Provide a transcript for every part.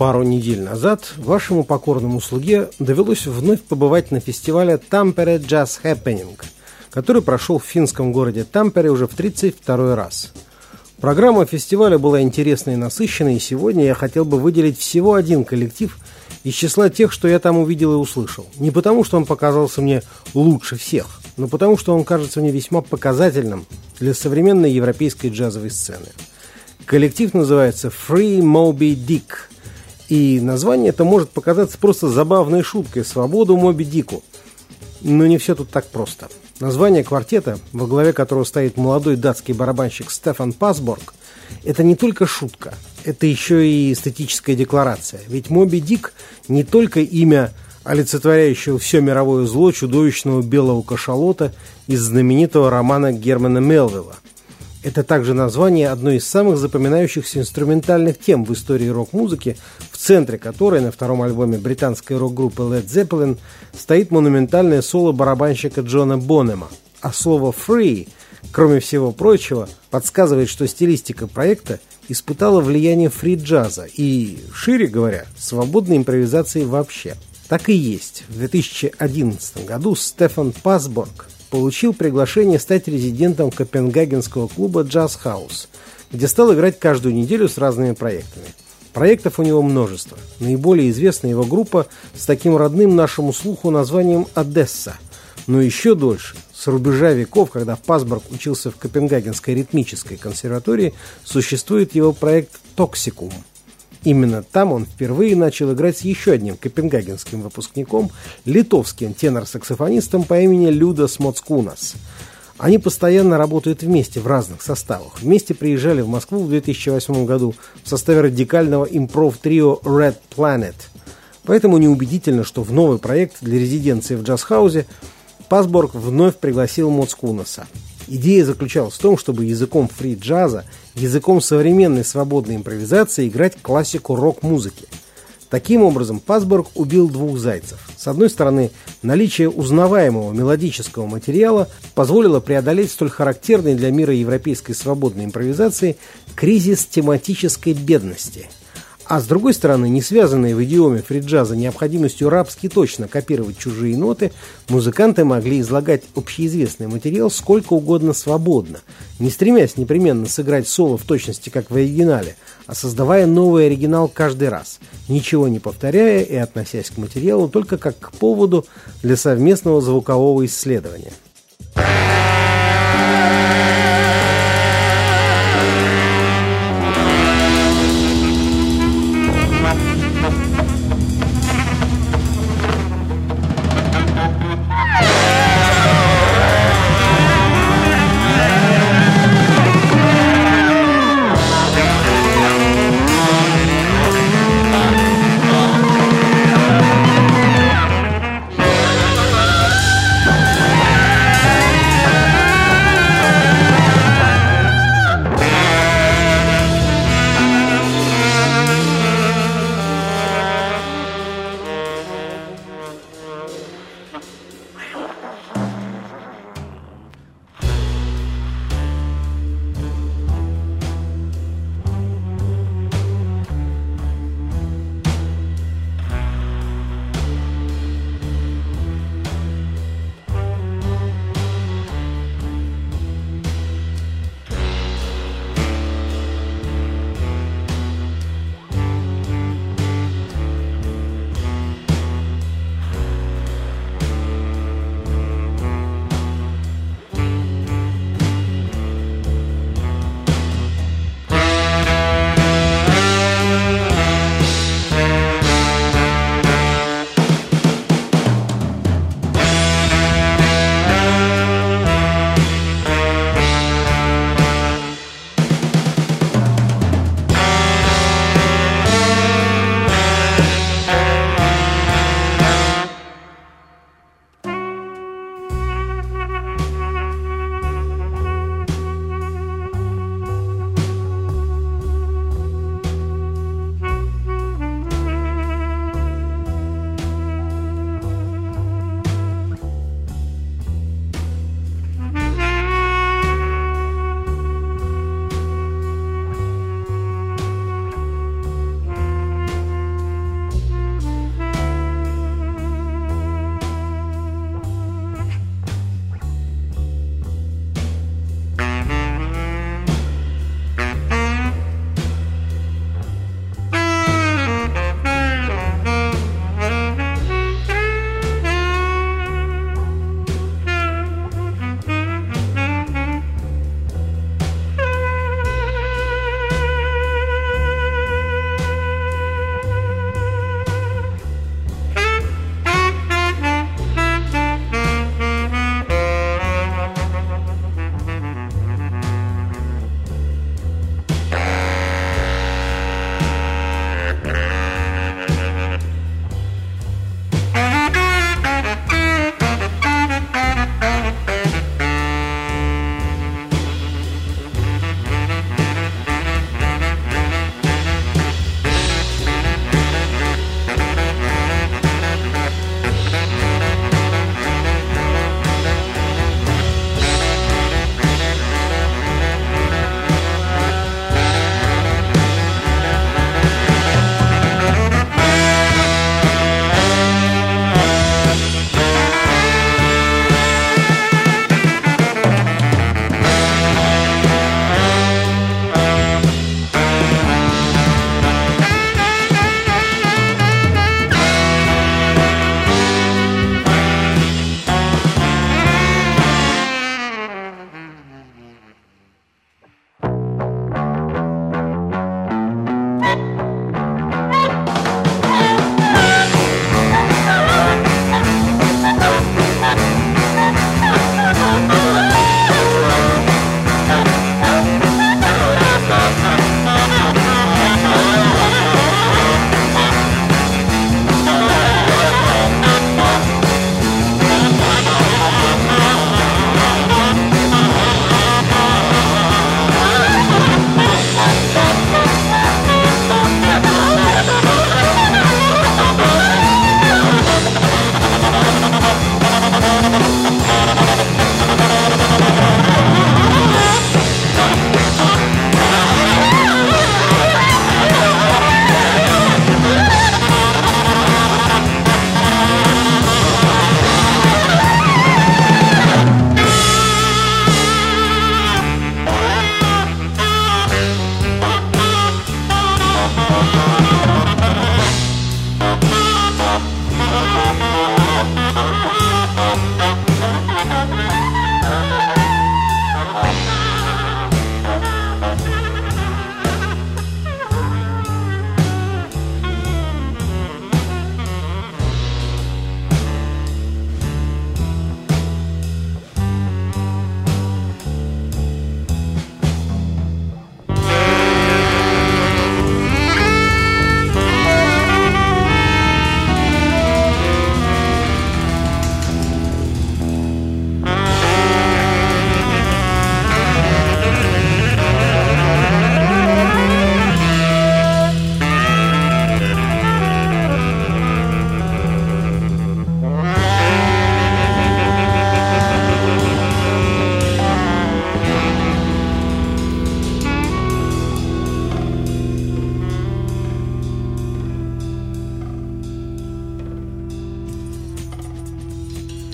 Пару недель назад вашему покорному слуге довелось вновь побывать на фестивале Tampere Jazz Happening – который прошел в финском городе Тампере уже в 32 раз. Программа фестиваля была интересной и насыщенной, и сегодня я хотел бы выделить всего один коллектив из числа тех, что я там увидел и услышал. Не потому, что он показался мне лучше всех, но потому, что он кажется мне весьма показательным для современной европейской джазовой сцены. Коллектив называется Free Moby Dick, и название это может показаться просто забавной шуткой «Свободу Моби Дику». Но не все тут так просто – Название квартета, во главе которого стоит молодой датский барабанщик Стефан Пасборг, это не только шутка, это еще и эстетическая декларация. Ведь Моби Дик не только имя олицетворяющего все мировое зло чудовищного белого кашалота из знаменитого романа Германа Мелвилла – это также название одной из самых запоминающихся инструментальных тем в истории рок-музыки, в центре которой на втором альбоме британской рок-группы Led Zeppelin стоит монументальное соло барабанщика Джона Бонема. А слово «free», кроме всего прочего, подсказывает, что стилистика проекта испытала влияние фри-джаза и, шире говоря, свободной импровизации вообще. Так и есть. В 2011 году Стефан Пасборг получил приглашение стать резидентом копенгагенского клуба «Джаз Хаус», где стал играть каждую неделю с разными проектами. Проектов у него множество. Наиболее известна его группа с таким родным нашему слуху названием «Одесса». Но еще дольше, с рубежа веков, когда Пасборг учился в Копенгагенской ритмической консерватории, существует его проект «Toxikum», Именно там он впервые начал играть с еще одним копенгагенским выпускником, литовским тенор-саксофонистом по имени Людас Моцкунас. Они постоянно работают вместе в разных составах. Вместе приезжали в Москву в 2008 году в составе радикального импров-трио Red Planet. Поэтому неубедительно, что в новый проект для резиденции в джаз-хаузе Пасборг вновь пригласил Моцкунаса. Идея заключалась в том, чтобы языком фри-джаза, языком современной свободной импровизации играть классику рок-музыки. Таким образом, Пасборг убил двух зайцев. С одной стороны, наличие узнаваемого мелодического материала позволило преодолеть столь характерный для мира европейской свободной импровизации кризис тематической бедности – а с другой стороны, не связанные в идиоме фриджаза необходимостью рабски точно копировать чужие ноты, музыканты могли излагать общеизвестный материал сколько угодно свободно, не стремясь непременно сыграть соло в точности, как в оригинале, а создавая новый оригинал каждый раз, ничего не повторяя и относясь к материалу только как к поводу для совместного звукового исследования.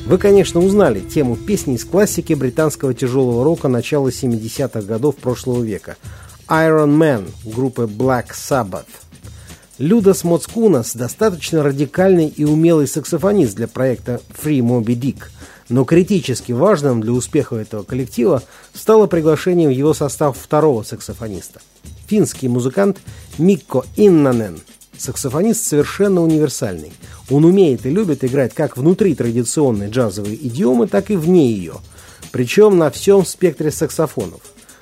Вы, конечно, узнали тему песни из классики британского тяжелого рока начала 70-х годов прошлого века «Iron Man» группы Black Sabbath. Людас Моцкунас достаточно радикальный и умелый саксофонист для проекта Free Moby Dick, но критически важным для успеха этого коллектива стало приглашение в его состав второго саксофониста. Финский музыкант Микко Иннанен – Саксофонист совершенно универсальный. Он умеет и любит играть как внутри традиционной джазовой идиомы, так и вне ее. Причем на всем спектре саксофонов.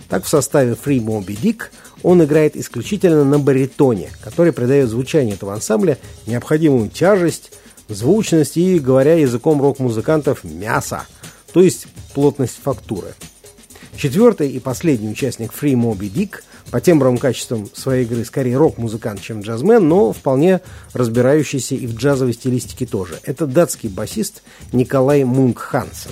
Так в составе Free Moby Dick он играет исключительно на баритоне, который придает звучанию этого ансамбля необходимую тяжесть, звучность и, говоря языком рок-музыкантов, мясо, то есть плотность фактуры. Четвертый и последний участник Free Moby Dick – по тембровым качествам своей игры скорее рок-музыкант, чем джазмен, но вполне разбирающийся и в джазовой стилистике тоже. Это датский басист Николай Мунк Хансен.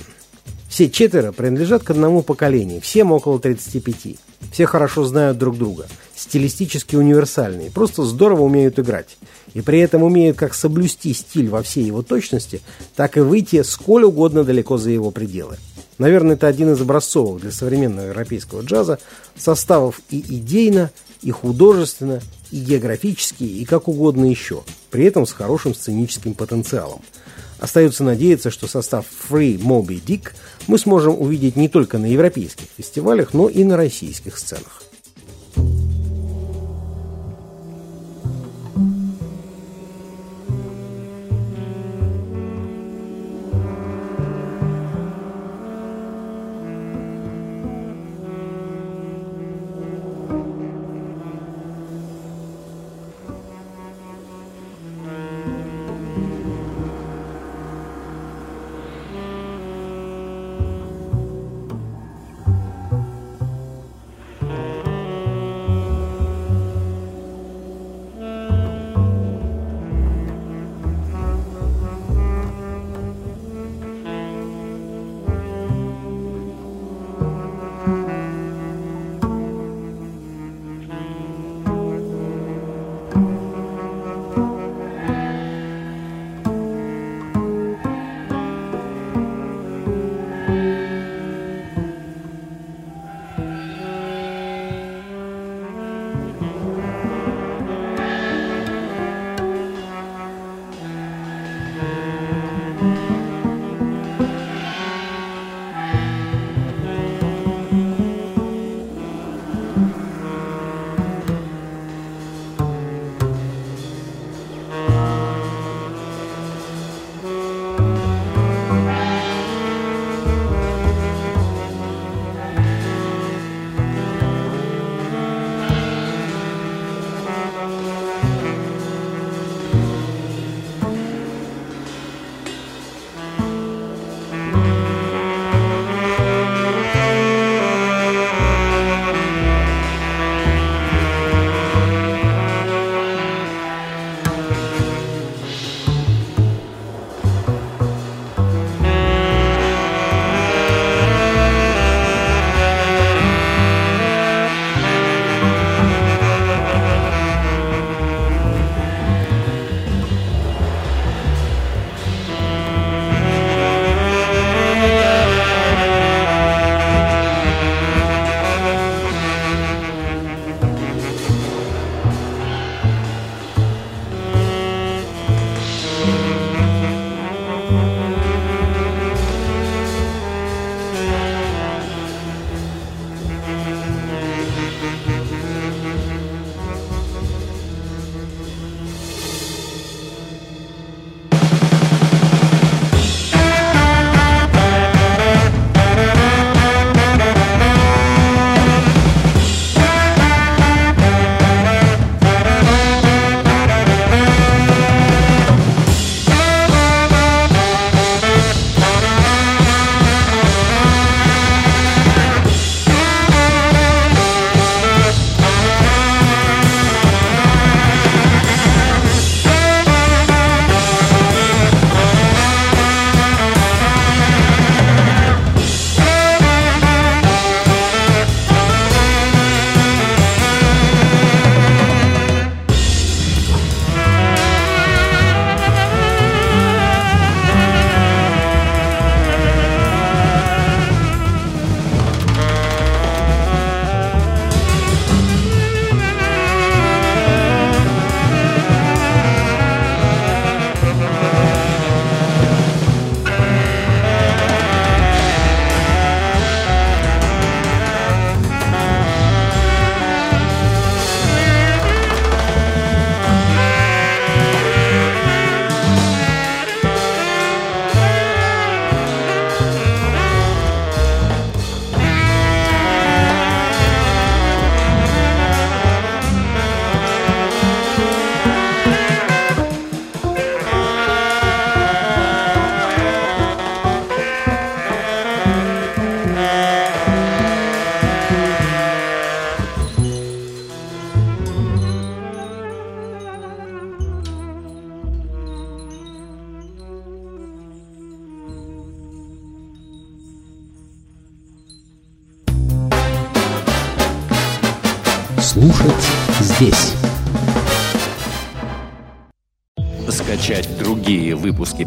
Все четверо принадлежат к одному поколению, всем около 35. Все хорошо знают друг друга, стилистически универсальные, просто здорово умеют играть. И при этом умеют как соблюсти стиль во всей его точности, так и выйти сколь угодно далеко за его пределы. Наверное, это один из образцовых для современного европейского джаза составов и идейно, и художественно, и географически, и как угодно еще, при этом с хорошим сценическим потенциалом. Остается надеяться, что состав Free Moby Dick мы сможем увидеть не только на европейских фестивалях, но и на российских сценах.